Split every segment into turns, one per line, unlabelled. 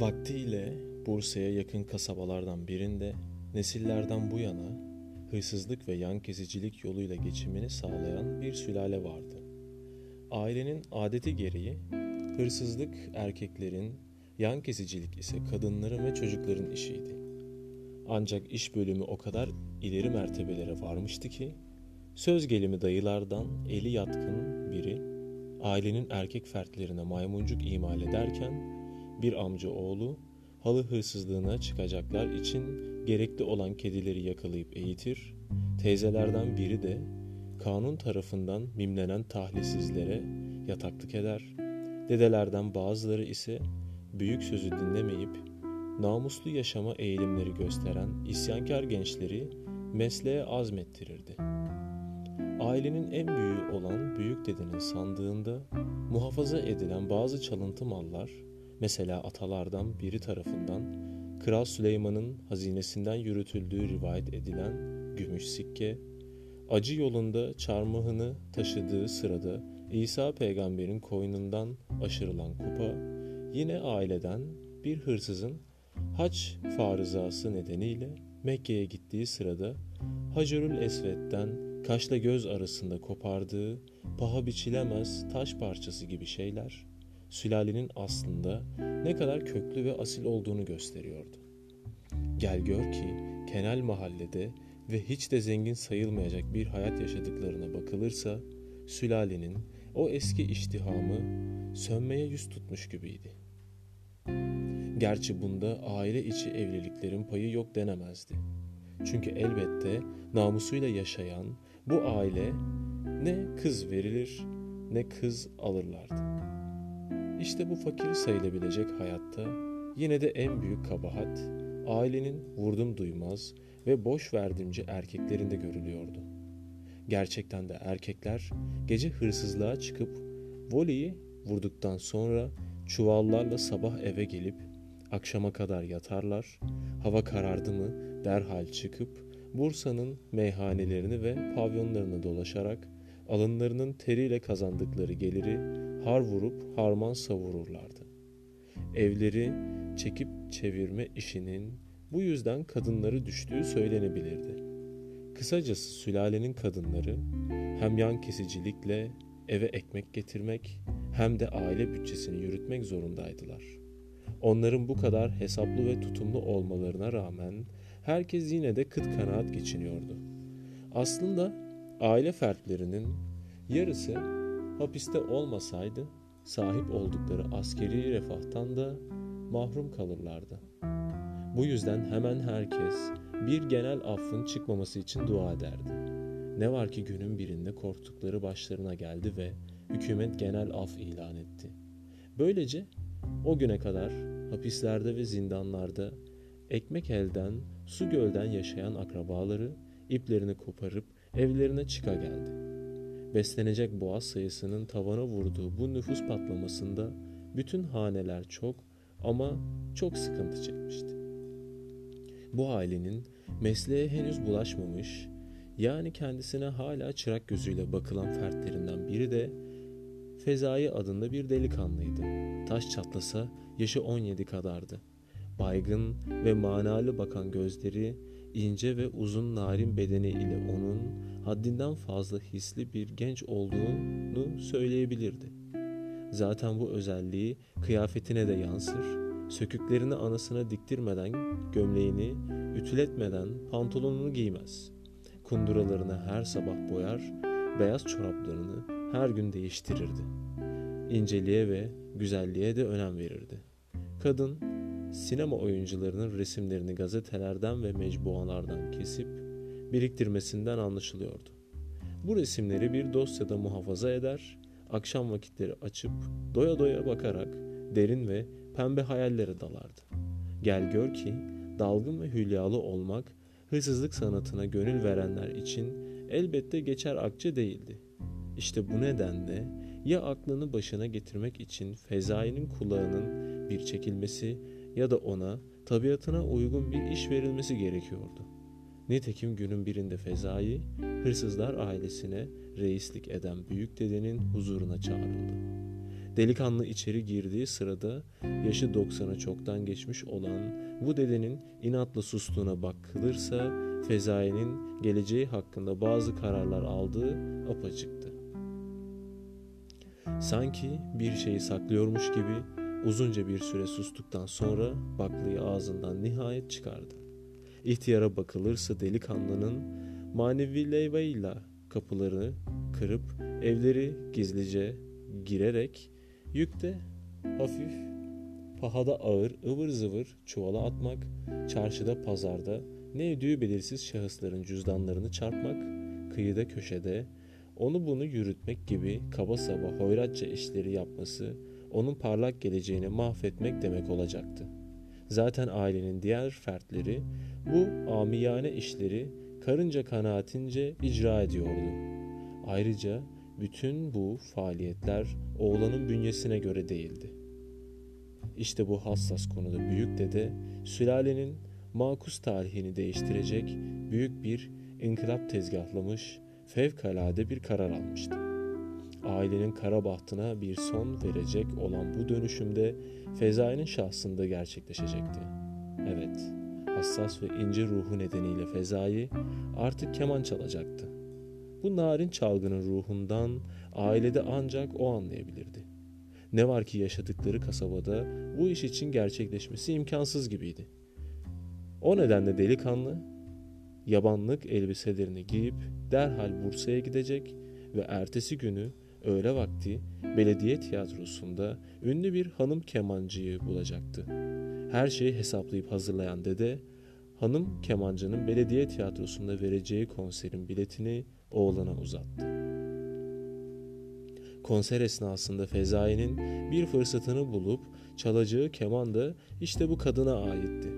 Vaktiyle Bursa'ya yakın kasabalardan birinde nesillerden bu yana hırsızlık ve yan kesicilik yoluyla geçimini sağlayan bir sülale vardı. Ailenin adeti gereği hırsızlık erkeklerin, yan kesicilik ise kadınların ve çocukların işiydi. Ancak iş bölümü o kadar ileri mertebelere varmıştı ki söz gelimi dayılardan eli yatkın biri ailenin erkek fertlerine maymuncuk imal ederken bir amca oğlu halı hırsızlığına çıkacaklar için gerekli olan kedileri yakalayıp eğitir, teyzelerden biri de kanun tarafından mimlenen tahlisizlere yataklık eder, dedelerden bazıları ise büyük sözü dinlemeyip namuslu yaşama eğilimleri gösteren isyankar gençleri mesleğe azmettirirdi. Ailenin en büyüğü olan büyük dedenin sandığında muhafaza edilen bazı çalıntı mallar Mesela atalardan biri tarafından Kral Süleyman'ın hazinesinden yürütüldüğü rivayet edilen gümüş sikke, acı yolunda çarmıhını taşıdığı sırada İsa peygamberin koynundan aşırılan kupa, yine aileden bir hırsızın haç farızası nedeniyle Mekke'ye gittiği sırada Hacerül Esved'den kaşla göz arasında kopardığı paha biçilemez taş parçası gibi şeyler sülalenin aslında ne kadar köklü ve asil olduğunu gösteriyordu. Gel gör ki Kenal mahallede ve hiç de zengin sayılmayacak bir hayat yaşadıklarına bakılırsa sülalenin o eski iştihamı sönmeye yüz tutmuş gibiydi. Gerçi bunda aile içi evliliklerin payı yok denemezdi. Çünkü elbette namusuyla yaşayan bu aile ne kız verilir ne kız alırlardı. İşte bu fakir sayılabilecek hayatta yine de en büyük kabahat ailenin vurdum duymaz ve boş verdimci erkeklerinde görülüyordu. Gerçekten de erkekler gece hırsızlığa çıkıp voleyi vurduktan sonra çuvallarla sabah eve gelip akşama kadar yatarlar, hava karardı mı derhal çıkıp Bursa'nın meyhanelerini ve pavyonlarını dolaşarak alınlarının teriyle kazandıkları geliri har vurup harman savururlardı. Evleri çekip çevirme işinin bu yüzden kadınları düştüğü söylenebilirdi. Kısacası sülalenin kadınları hem yan kesicilikle eve ekmek getirmek hem de aile bütçesini yürütmek zorundaydılar. Onların bu kadar hesaplı ve tutumlu olmalarına rağmen herkes yine de kıt kanaat geçiniyordu. Aslında aile fertlerinin yarısı hapiste olmasaydı sahip oldukları askeri refahtan da mahrum kalırlardı. Bu yüzden hemen herkes bir genel affın çıkmaması için dua ederdi. Ne var ki günün birinde korktukları başlarına geldi ve hükümet genel af ilan etti. Böylece o güne kadar hapislerde ve zindanlarda ekmek elden, su gölden yaşayan akrabaları iplerini koparıp evlerine çıka geldi beslenecek boğaz sayısının tavana vurduğu bu nüfus patlamasında bütün haneler çok ama çok sıkıntı çekmişti. Bu ailenin mesleğe henüz bulaşmamış, yani kendisine hala çırak gözüyle bakılan fertlerinden biri de Fezai adında bir delikanlıydı. Taş çatlasa yaşı 17 kadardı. Baygın ve manalı bakan gözleri ince ve uzun narin bedeni ile onun haddinden fazla hisli bir genç olduğunu söyleyebilirdi. Zaten bu özelliği kıyafetine de yansır. Söküklerini anasına diktirmeden, gömleğini ütületmeden pantolonunu giymez. Kunduralarını her sabah boyar, beyaz çoraplarını her gün değiştirirdi. İnceliğe ve güzelliğe de önem verirdi. Kadın sinema oyuncularının resimlerini gazetelerden ve mecbualardan kesip biriktirmesinden anlaşılıyordu. Bu resimleri bir dosyada muhafaza eder, akşam vakitleri açıp doya doya bakarak derin ve pembe hayallere dalardı. Gel gör ki dalgın ve hülyalı olmak hırsızlık sanatına gönül verenler için elbette geçer akçe değildi. İşte bu nedenle ya aklını başına getirmek için fezainin kulağının bir çekilmesi ya da ona tabiatına uygun bir iş verilmesi gerekiyordu. Nitekim günün birinde Fezai, hırsızlar ailesine reislik eden büyük dedenin huzuruna çağrıldı. Delikanlı içeri girdiği sırada yaşı 90'a çoktan geçmiş olan bu dedenin inatla sustuğuna bakılırsa Fezai'nin geleceği hakkında bazı kararlar aldığı apaçıktı. Sanki bir şeyi saklıyormuş gibi uzunca bir süre sustuktan sonra baklıyı ağzından nihayet çıkardı. İhtiyara bakılırsa delikanlının manevi leyvayla kapıları kırıp evleri gizlice girerek yükte hafif, pahada ağır, ıvır zıvır çuvala atmak, çarşıda pazarda ne ödüğü belirsiz şahısların cüzdanlarını çarpmak, kıyıda köşede onu bunu yürütmek gibi kaba saba hoyratça işleri yapması onun parlak geleceğini mahvetmek demek olacaktı. Zaten ailenin diğer fertleri bu amiyane işleri karınca kanaatince icra ediyordu. Ayrıca bütün bu faaliyetler oğlanın bünyesine göre değildi. İşte bu hassas konuda büyük dede sülalenin makus tarihini değiştirecek büyük bir inkılap tezgahlamış, fevkalade bir karar almıştı. Ailenin kara bahtına bir son verecek olan bu dönüşümde Fezai'nin şahsında gerçekleşecekti. Evet, hassas ve ince ruhu nedeniyle Fezai artık keman çalacaktı. Bu narin çalgının ruhundan ailede ancak o anlayabilirdi. Ne var ki yaşadıkları kasabada bu iş için gerçekleşmesi imkansız gibiydi. O nedenle delikanlı yabanlık elbiselerini giyip derhal Bursa'ya gidecek ve ertesi günü öğle vakti belediye tiyatrosunda ünlü bir hanım kemancıyı bulacaktı. Her şeyi hesaplayıp hazırlayan dede, hanım kemancının belediye tiyatrosunda vereceği konserin biletini oğlana uzattı. Konser esnasında Fezai'nin bir fırsatını bulup çalacağı keman da işte bu kadına aitti.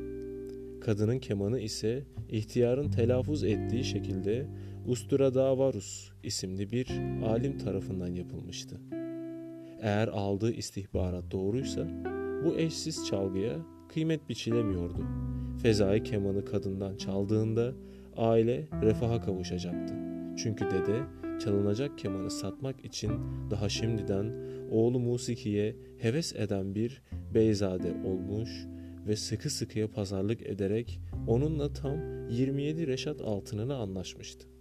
Kadının kemanı ise ihtiyarın telaffuz ettiği şekilde Ustura Davarus isimli bir alim tarafından yapılmıştı. Eğer aldığı istihbarat doğruysa bu eşsiz çalgıya kıymet biçilemiyordu. Fezai kemanı kadından çaldığında aile refaha kavuşacaktı. Çünkü dede çalınacak kemanı satmak için daha şimdiden oğlu musikiye heves eden bir beyzade olmuş ve sıkı sıkıya pazarlık ederek onunla tam 27 reşat altınını anlaşmıştı.